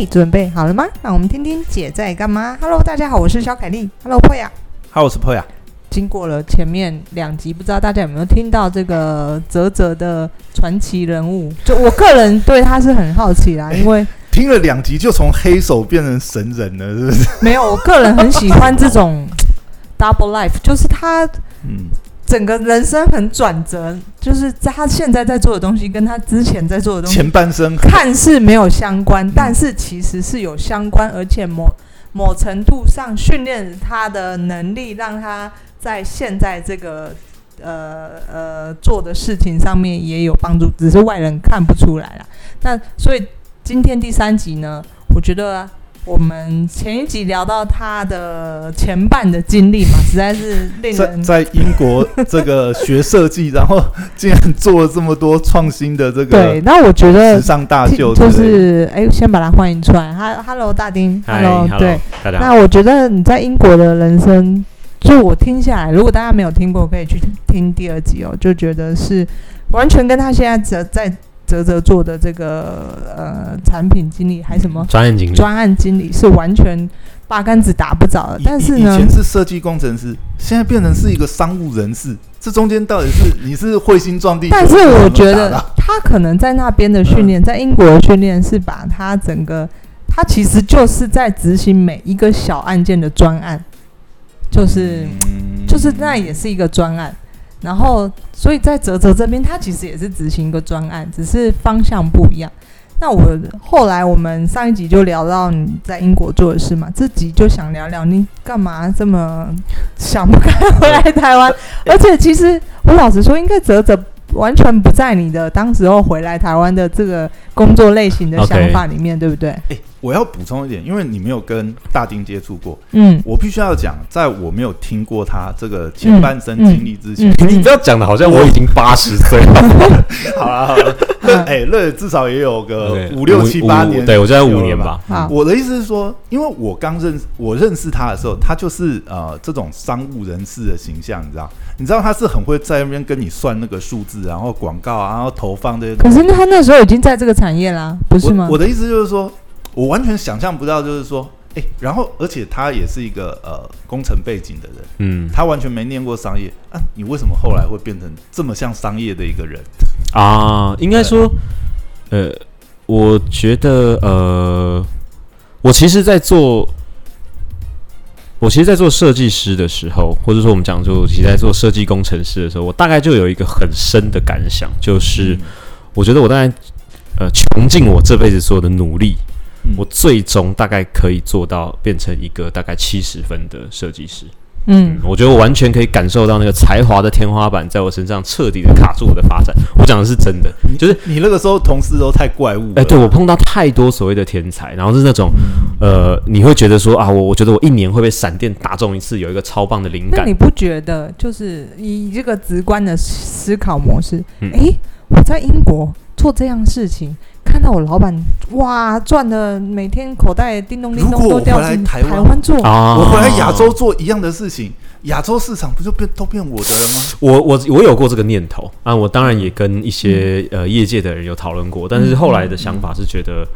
你准备好了吗？让我们听听姐在干嘛。Hello，大家好，我是小凯丽。Hello，破雅。哈，我是破雅。经过了前面两集，不知道大家有没有听到这个泽泽的传奇人物？就我个人对他是很好奇啦，因为听了两集就从黑手变成神人了，是不是？没有，我个人很喜欢这种 double life，就是他嗯。整个人生很转折，就是在他现在在做的东西，跟他之前在做的东西前半生看似没有相关，但是其实是有相关，而且某某程度上训练他的能力，让他在现在这个呃呃做的事情上面也有帮助，只是外人看不出来了。那所以今天第三集呢，我觉得。我们前一集聊到他的前半的经历嘛，实在是令人在英国这个学设计，然后竟然做了这么多创新的这个对。那我觉得时尚大秀就是哎，先把他欢迎出来。哈，Hello，大丁，Hello，对，大家。那我觉得你在英国的人生，就我听下来，如果大家没有听过，可以去听第二集哦，就觉得是完全跟他现在在在。泽泽做的这个呃产品经理还是什么专案经理？专案经理是完全八竿子打不着的。但是呢，以前是设计工程师，现在变成是一个商务人士，这中间到底是你是彗星撞地？但是我觉得他可能在那边的训练，在英国的训练是把他整个他其实就是在执行每一个小案件的专案，就是就是那也是一个专案。然后，所以在泽泽这边，他其实也是执行一个专案，只是方向不一样。那我后来我们上一集就聊到你在英国做的事嘛，这集就想聊聊你干嘛这么想不开回来台湾？而且其实我老实说，应该泽泽完全不在你的当时候回来台湾的这个工作类型的想法里面，对不对？我要补充一点，因为你没有跟大丁接触过，嗯，我必须要讲，在我没有听过他这个前半生经历之前，你不要讲的好像我已经八十岁了。好了好了，哎，那至少也有个五六七八年，对我在五年吧。我的意思是说，因为我刚认识我认识他的时候，他就是呃这种商务人士的形象，你知道？你知道他是很会在那边跟你算那个数字，然后广告啊，然后投放这些。可是他那时候已经在这个产业啦，不是吗？我的意思就是说。我完全想象不到，就是说，哎，然后，而且他也是一个呃工程背景的人，嗯，他完全没念过商业啊，你为什么后来会变成这么像商业的一个人啊？应该说，呃，我觉得，呃，我其实，在做，我其实，在做设计师的时候，或者说我们讲，就其实在做设计工程师的时候，我大概就有一个很深的感想，就是我觉得我当然，呃，穷尽我这辈子所有的努力。我最终大概可以做到变成一个大概七十分的设计师。嗯，我觉得我完全可以感受到那个才华的天花板在我身上彻底的卡住我的发展。我讲的是真的，就是你那个时候同事都太怪物。哎，对我碰到太多所谓的天才，然后是那种呃，你会觉得说啊，我我觉得我一年会被闪电打中一次，有一个超棒的灵感。你不觉得就是以这个直观的思考模式？哎，我在英国做这样事情。看到我老板哇赚的每天口袋叮咚叮咚都掉进台湾做啊，我回来亚洲做一样的事情，亚洲市场不就变都变我的了吗？我我我有过这个念头啊，我当然也跟一些呃业界的人有讨论过，但是后来的想法是觉得。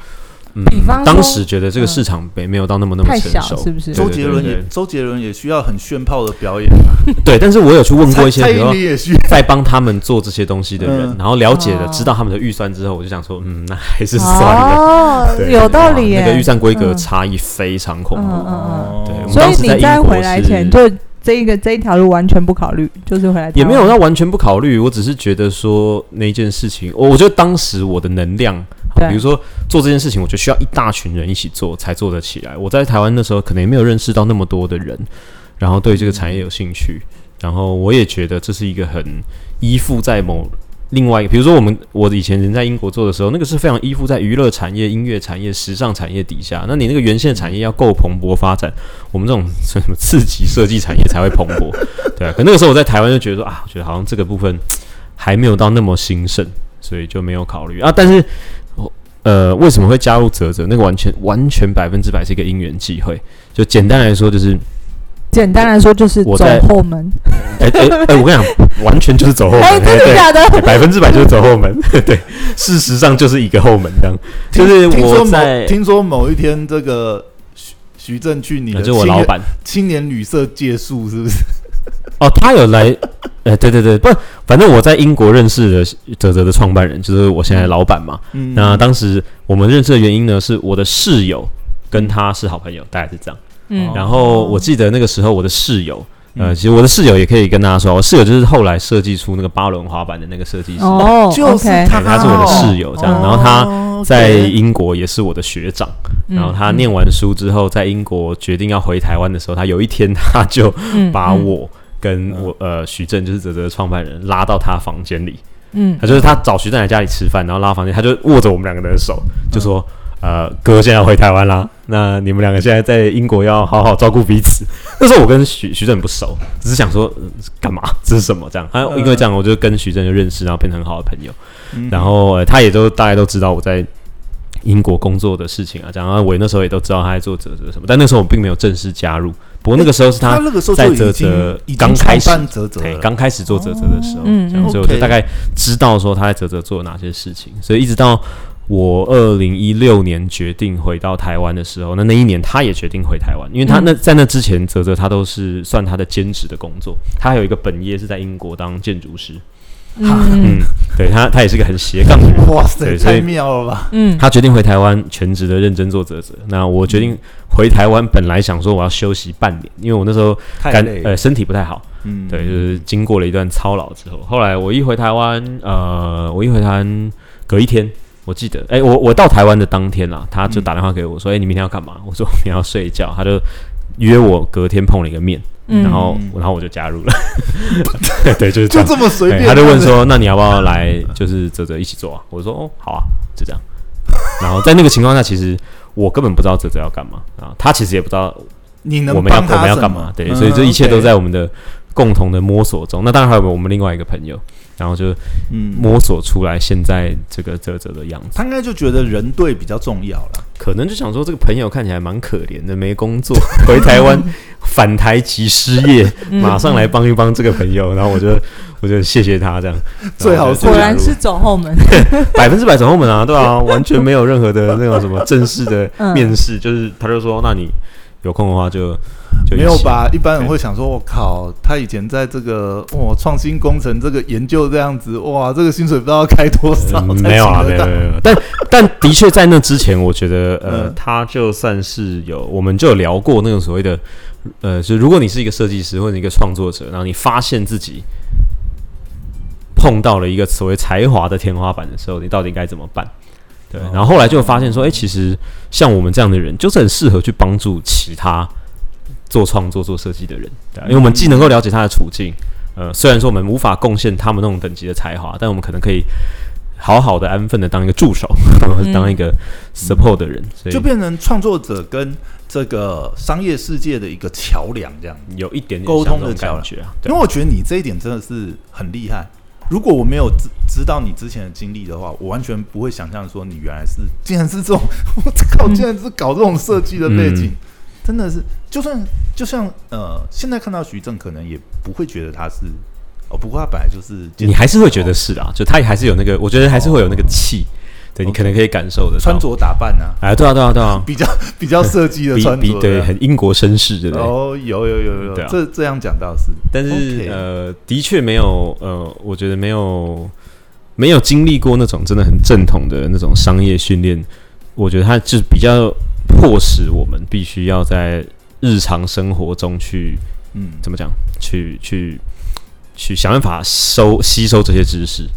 比方当时觉得这个市场没没有到那么那么成熟，是不是？周杰伦也周杰伦也需要很炫炮的表演 对，但是我有去问过一些，蔡依林也需在帮他们做这些东西的人，然后了解了，知道他们的预算之后，我就想说，嗯，那还是算了。哦，有道理。那个预算规格差异非常恐怖。嗯嗯对，所以你在回来前就这一个这一条路完全不考虑，就是回来也没有要完全不考虑，我只是觉得说那件事情，我我觉得当时我的能量。比如说做这件事情，我觉得需要一大群人一起做才做得起来。我在台湾的时候，可能也没有认识到那么多的人，然后对这个产业有兴趣。然后我也觉得这是一个很依附在某另外，比如说我们我以前人在英国做的时候，那个是非常依附在娱乐产业、音乐产业、时尚产业底下。那你那个原先产业要够蓬勃发展，我们这种什么刺激设计产业才会蓬勃，对啊。可那个时候我在台湾就觉得说啊，我觉得好像这个部分还没有到那么兴盛，所以就没有考虑啊。但是。呃，为什么会加入泽泽？那个完全完全百分之百是一个因缘际会。就简单来说，就是简单来说就是走后门。哎哎哎，我跟你讲，完全就是走后门。哎，真的假的？百分之百就是走后门。对，事实上就是一个后门这样。就是我在听说某一天，这个徐徐正去你的就我老板青年旅社借宿，是不是？哦，他有来。哎，对对对，不，反正我在英国认识的泽泽的创办人就是我现在老板嘛。嗯。那当时我们认识的原因呢，是我的室友跟他是好朋友，大概是这样。嗯。然后我记得那个时候我的室友。呃，其实我的室友也可以跟大家说，我室友就是后来设计出那个八轮滑板的那个设计师，哦，就是他，他是我的室友，这样。然后他在英国也是我的学长，然后他念完书之后，在英国决定要回台湾的时候，他有一天他就把我跟我呃徐正，就是泽泽的创办人拉到他房间里，嗯，他就是他找徐正来家里吃饭，然后拉房间，他就握着我们两个人的手，就说。呃，哥现在回台湾啦，那你们两个现在在英国要好好照顾彼此。那时候我跟徐徐正不熟，只是想说干嘛？这是什么？这样，啊，因为这样我就跟徐正就认识，然后变成很好的朋友。然后他也都大家都知道我在英国工作的事情啊，这样。然后我那时候也都知道他在做泽泽什么，但那时候我并没有正式加入。不过那个时候是他在泽泽刚开始泽泽，刚开始做泽泽的时候，嗯，所以我就大概知道说他在泽泽做哪些事情，所以一直到。我二零一六年决定回到台湾的时候，那那一年他也决定回台湾，因为他那在那之前，泽泽他都是算他的兼职的工作，他还有一个本业是在英国当建筑师。嗯，对他，他也是个很斜杠的人。哇塞，太妙了吧！嗯，他决定回台湾全职的认真做泽泽。那我决定回台湾，本来想说我要休息半年，因为我那时候感呃身体不太好。嗯，对，就是经过了一段操劳之后，后来我一回台湾，呃，我一回台湾隔一天。我记得，哎，我我到台湾的当天啦，他就打电话给我说：“哎，你明天要干嘛？” 我说：“明天要睡觉。”他就约我隔天碰了一个面，然后然后我就加入了。对对，就是就这么随便。他就问说：“那你要不要来？就是泽泽一起做啊？”我说：“哦，好啊，就这样。”然后在那个情况下，其实我根本不知道泽泽要干嘛啊，他其实也不知道你能我们要我们要干嘛。对，所以这一切都在我们的共同的摸索中。那当然还有我们另外一个朋友。然后就嗯。摸索出来现在这个泽泽的样子，他应该就觉得人对比较重要了，可能就想说这个朋友看起来蛮可怜的，没工作，回台湾返台即失业，马上来帮一帮这个朋友，然后我就 我就谢谢他这样，最好果然是走后门，百分之百走后门啊，对啊，完全没有任何的那种什么正式的面试，就是他就说那你有空的话就。没有吧？一般人会想说：“我靠，他以前在这个哇创新工程这个研究这样子，哇，这个薪水不知道开多少。”没有啊，没有没有。但 但的确在那之前，我觉得呃，他就算是有，我们就有聊过那种所谓的呃，就如果你是一个设计师或者一个创作者，然后你发现自己碰到了一个所谓才华的天花板的时候，你到底该怎么办？对，然后后来就发现说，哎，其实像我们这样的人，就是很适合去帮助其他。做创作、做设计的人，对，因为我们既能够了解他的处境，呃，虽然说我们无法贡献他们那种等级的才华，但我们可能可以好好的、安分的当一个助手，当一个 support 的人，所以就变成创作者跟这个商业世界的一个桥梁，这样有一点点沟通的感觉啊。因为我觉得你这一点真的是很厉害。如果我没有知知道你之前的经历的话，我完全不会想象说你原来是竟然是这种，我靠，竟然是搞这种设计的背景。真的是，就算就像呃，现在看到徐正，可能也不会觉得他是哦。不过他本来就是，你还是会觉得是啊，就他也还是有那个，我觉得还是会有那个气，对你可能可以感受的。穿着打扮呢？哎，对啊，对啊，对啊，比较比较设计的 穿着，对，很英国绅士，对不对？哦，有有有有，这这样讲倒是，但是呃，的确没有呃，我觉得没有没有经历过那种真的很正统的那种商业训练，我觉得他就是比较。迫使我们必须要在日常生活中去，嗯，怎么讲？去去去想办法收吸收这些知识，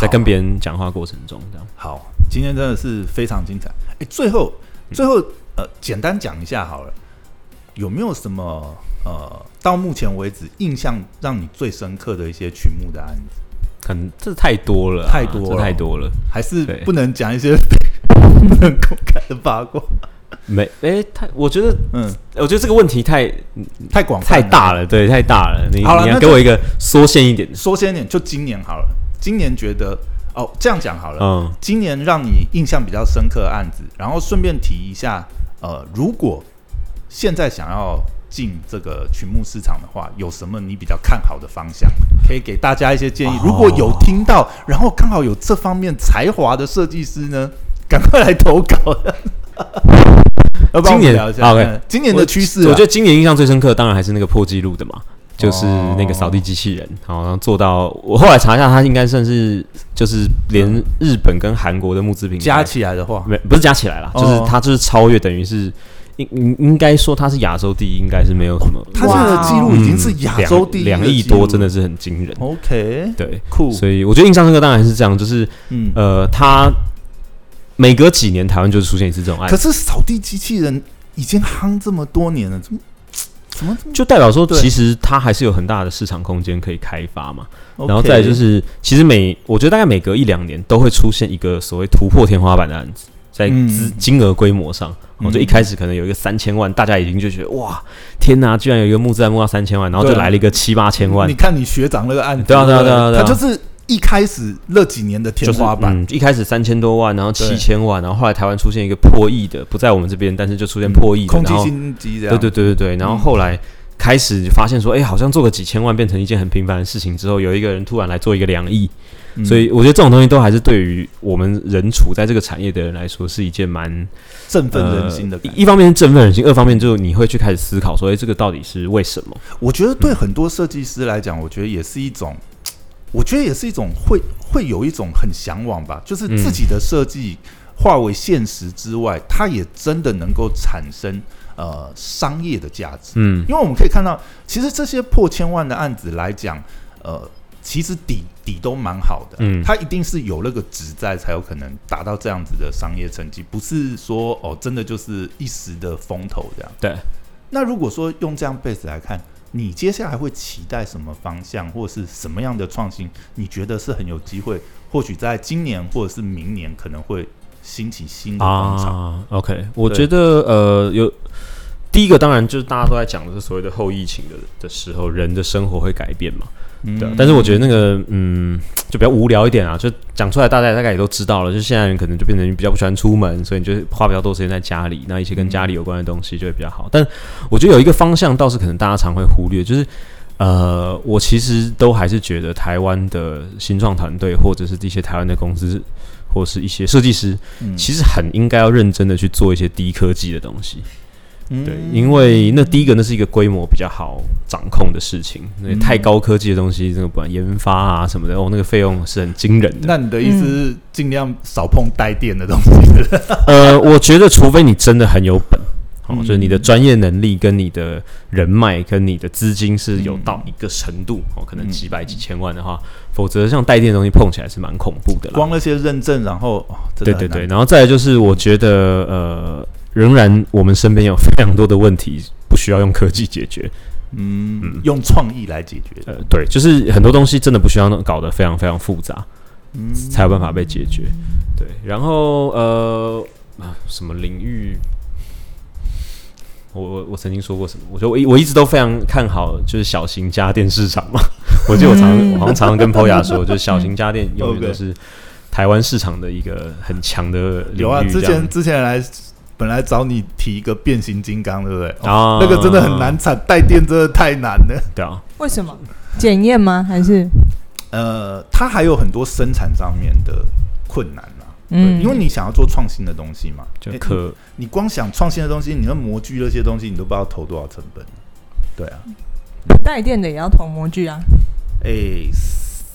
在跟别人讲话过程中，这样。好，今天真的是非常精彩。哎，最后最后呃，简单讲一下好了，有没有什么呃，到目前为止印象让你最深刻的一些曲目的案子？很这太多了，太多了，太多了，还是不能讲一些 不能公开的八卦。没，哎，太，我觉得，嗯，我觉得这个问题太太广太大了，对，太大了。你你要给我一个缩限一点，缩限一点，就今年好了。今年觉得，哦，这样讲好了，嗯，今年让你印象比较深刻的案子，然后顺便提一下，呃，如果现在想要进这个群幕市场的话，有什么你比较看好的方向？可以给大家一些建议。如果有听到，然后刚好有这方面才华的设计师呢，赶快来投稿。今年 OK，今年的趋势，我觉得今年印象最深刻，当然还是那个破纪录的嘛。就是那个扫地机器人，好像做到。我后来查一下，它应该算是就是连日本跟韩国的募资品加起来的话，没不是加起来了，就是它就是超越，等于是应应应该说它是亚洲第一，应该是没有什么。它这个记录已经是亚洲第一，两亿多，真的是很惊人。OK，对，酷。所以我觉得印象深刻，当然是这样，就是嗯呃，它每隔几年台湾就是出现一次这种案。可是扫地机器人已经夯这么多年了，怎么怎么？就代表说，其实它还是有很大的市场空间可以开发嘛。然后再就是，其实每我觉得大概每隔一两年都会出现一个所谓突破天花板的案子，在资金额规模上，我就一开始可能有一个三千万，大家已经就觉得哇，天哪，居然有一个募资案募到三千万，然后就来了一个七八千万。你看你学长那个案子，对啊对啊对啊，他就是。一开始那几年的天花板，一开始三千多万，然后七千万，然后后来台湾出现一个破亿的，不在我们这边，但是就出现破亿的，空气心机这样。对对对对对，然后后来开始发现说，哎，好像做个几千万变成一件很平凡的事情之后，有一个人突然来做一个两亿，所以我觉得这种东西都还是对于我们人处在这个产业的人来说，是一件蛮振奋人心的。一方面振奋人心，二方面就你会去开始思考说，哎，这个到底是为什么？我觉得对很多设计师来讲，我觉得也是一种。我觉得也是一种会会有一种很向往吧，就是自己的设计化为现实之外，它也真的能够产生呃商业的价值。嗯，因为我们可以看到，其实这些破千万的案子来讲，呃，其实底底都蛮好的。嗯，它一定是有那个值在，才有可能达到这样子的商业成绩，不是说哦，真的就是一时的风头这样。对。那如果说用这样 base 来看。你接下来会期待什么方向，或者是什么样的创新？你觉得是很有机会？或许在今年或者是明年，可能会兴起新的方向。OK，我觉得呃，有第一个当然就是大家都在讲的是所谓的后疫情的的时候，人的生活会改变嘛。对，但是我觉得那个嗯，就比较无聊一点啊，就讲出来大家大概也都知道了。就现在人可能就变成比较不喜欢出门，所以你就花比较多时间在家里，那一些跟家里有关的东西就会比较好。但我觉得有一个方向倒是可能大家常会忽略，就是呃，我其实都还是觉得台湾的新创团队或者是一些台湾的公司或是一些设计师，其实很应该要认真的去做一些低科技的东西。对，因为那第一个，那是一个规模比较好掌控的事情。那太高科技的东西，这个不管研发啊什么的，哦，那个费用是很惊人的。那你的意思是尽量少碰带电的东西？呃，我觉得除非你真的很有本，哦，就是你的专业能力跟你的人脉跟你的资金是有到一个程度，哦，可能几百几千万的话，否则像带电的东西碰起来是蛮恐怖的。光那些认证，然后对对对，然后再来就是我觉得呃。仍然，我们身边有非常多的问题不需要用科技解决，嗯，用创意来解决。呃，对，就是很多东西真的不需要搞得非常非常复杂，嗯，才有办法被解决。对，然后呃啊，什么领域？我我我曾经说过什么？我觉得我我一直都非常看好，就是小型家电市场嘛。我记得我常我好像常常跟 POYA 说，就是小型家电永远都是台湾市场的一个很强的领域。有啊，之前之前来。本来找你提一个变形金刚，对不对？哦，那个真的很难产，带电真的太难了。对啊，为什么？检验吗？还是？呃，它还有很多生产上面的困难啊。嗯，因为你想要做创新的东西嘛，就可你光想创新的东西，你那模具那些东西，你都不知道投多少成本。对啊，带电的也要投模具啊。哎。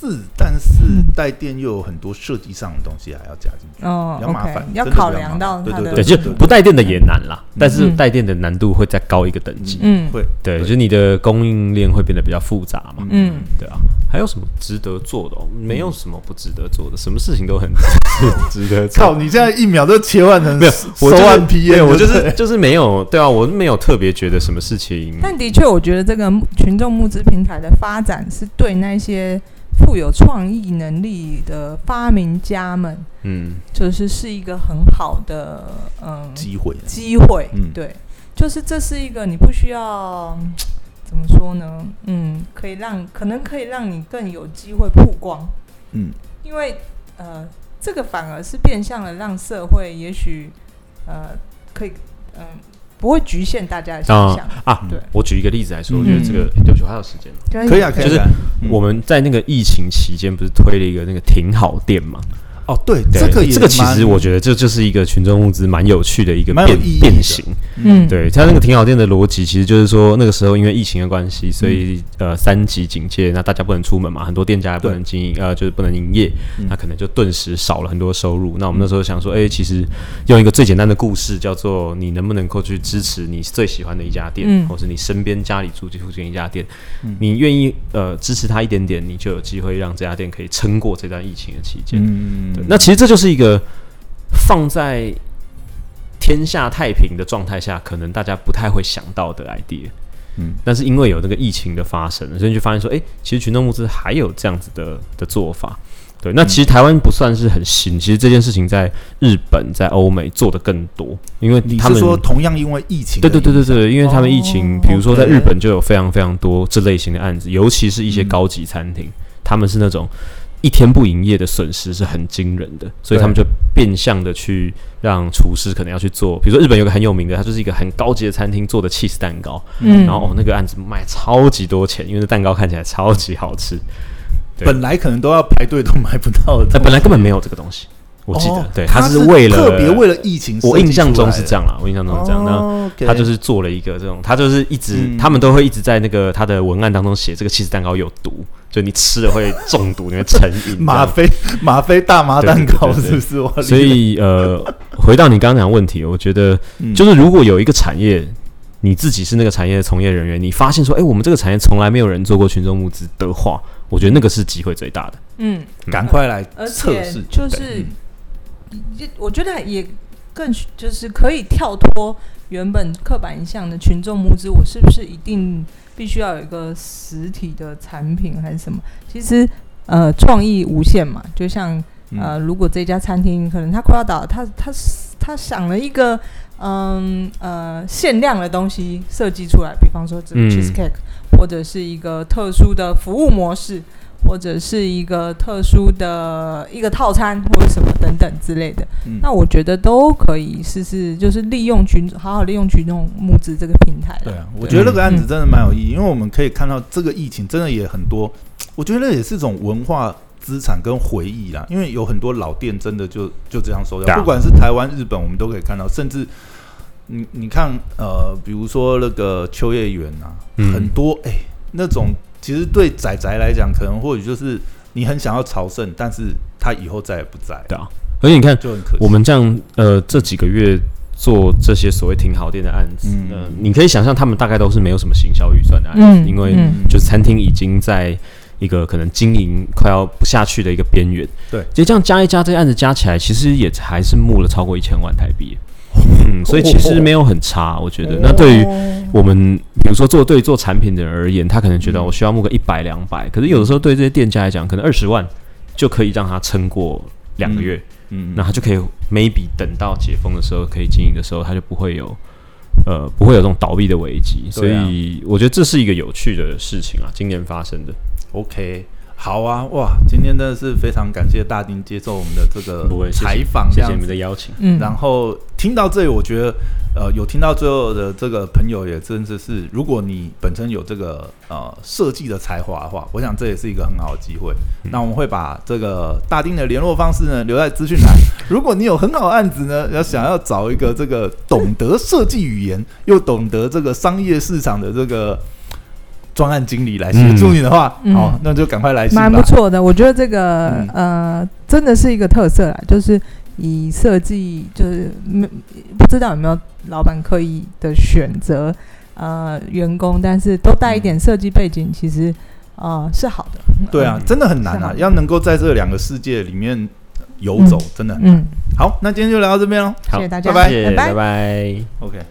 是，但是带电又有很多设计上的东西还要加进去，哦，比较麻烦，要考量到对对对，就不带电的也难啦，但是带电的难度会再高一个等级，嗯，会，对，就是你的供应链会变得比较复杂嘛，嗯，对啊，还有什么值得做的？没有什么不值得做的，什么事情都很 值得。靠，你现在一秒都切换成没有，我万 P，我就是就是没有，对啊，我没有特别觉得什么事情。但的确，我觉得这个群众募资平台的发展是对那些。富有创意能力的发明家们，嗯，就是是一个很好的嗯机会，机会，嗯，对，就是这是一个你不需要怎么说呢？嗯，可以让可能可以让你更有机会曝光，嗯，因为呃，这个反而是变相的让社会也许呃可以嗯不会局限大家的想象啊。对，我举一个例子来说，我觉得这个对不起，还有时间可以啊，可以啊。就是我们在那个疫情期间，不是推了一个那个挺好店嘛？哦，对，这个这个其实我觉得这就是一个群众物资蛮有趣的一个变变形。嗯，对，它那个挺好店的逻辑其实就是说，那个时候因为疫情的关系，所以呃三级警戒，那大家不能出门嘛，很多店家也不能经营，呃，就是不能营业，那可能就顿时少了很多收入。那我们那时候想说，哎，其实用一个最简单的故事，叫做你能不能够去支持你最喜欢的一家店，或是你身边家里住附近一家店，你愿意呃支持他一点点，你就有机会让这家店可以撑过这段疫情的期间。嗯。那其实这就是一个放在天下太平的状态下，可能大家不太会想到的 idea。嗯，但是因为有那个疫情的发生，所以就发现说，哎，其实群众募资还有这样子的的做法。对，那其实台湾不算是很新，其实这件事情在日本、在欧美做的更多，因为他们说同样因为疫情，对对对对对，因为他们疫情，比如说在日本就有非常非常多这类型的案子，尤其是一些高级餐厅，他们是那种。一天不营业的损失是很惊人的，所以他们就变相的去让厨师可能要去做，比如说日本有个很有名的，它就是一个很高级的餐厅做的 cheese 蛋糕，嗯，然后哦那个案子卖超级多钱，因为那蛋糕看起来超级好吃，本来可能都要排队都买不到的，本来根本没有这个东西。我记得，对，他是为了特别为了疫情，我印象中是这样啦，我印象中是这样。那他就是做了一个这种，他就是一直，他们都会一直在那个他的文案当中写这个起司蛋糕有毒，就你吃了会中毒，你会成瘾。吗啡吗啡大麻蛋糕是不是？所以呃，回到你刚刚讲问题，我觉得就是如果有一个产业，你自己是那个产业的从业人员，你发现说，哎，我们这个产业从来没有人做过群众募资的话，我觉得那个是机会最大的。嗯，赶快来测试，就是。我觉得也更就是可以跳脱原本刻板印象的群众募资，我是不是一定必须要有一个实体的产品还是什么？其实呃，创意无限嘛。就像呃，如果这家餐厅可能他快要倒，他他他想了一个嗯呃限量的东西设计出来，比方说这个 cheesecake，或者是一个特殊的服务模式。或者是一个特殊的一个套餐，或者什么等等之类的，那我觉得都可以试试，就是利用群好好利用群众募资这个平台。对啊，我觉得那个案子真的蛮有意义，因为我们可以看到这个疫情真的也很多，我觉得也是一种文化资产跟回忆啦。因为有很多老店真的就就这样收掉，不管是台湾、日本，我们都可以看到，甚至你你看呃，比如说那个秋叶原啊，很多哎那种。其实对仔仔来讲，可能或许就是你很想要朝圣，但是他以后再也不在。对啊，而且你看，就很可我们这样呃这几个月做这些所谓挺好店的案子，嗯，你可以想象他们大概都是没有什么行销预算的案子，因为就是餐厅已经在一个可能经营快要不下去的一个边缘。对，其实这样加一加，这些案子加起来，其实也还是募了超过一千万台币。嗯，所以其实没有很差，我觉得。那对于我们，比如说做对做产品的人而言，他可能觉得我需要募个一百两百，可是有的时候对这些店家来讲，可能二十万就可以让他撑过两个月。嗯，那他就可以 maybe 等到解封的时候可以经营的时候，他就不会有呃不会有这种倒闭的危机。所以我觉得这是一个有趣的事情啊，今年发生的。OK。好啊，哇！今天真的是非常感谢大丁接受我们的这个采访，谢谢你们的邀请。嗯，然后听到这里，我觉得呃，有听到最后的这个朋友也真的是，如果你本身有这个呃设计的才华的话，我想这也是一个很好的机会。那我们会把这个大丁的联络方式呢留在资讯栏。如果你有很好的案子呢，要想要找一个这个懂得设计语言又懂得这个商业市场的这个。专案经理来协助你的话，好，那就赶快来。蛮不错的，我觉得这个呃，真的是一个特色啦，就是以设计，就是没不知道有没有老板刻意的选择呃员工，但是都带一点设计背景，其实啊是好的。对啊，真的很难啊，要能够在这两个世界里面游走，真的很难。好，那今天就聊到这边喽，谢谢大家，拜拜，拜拜，OK。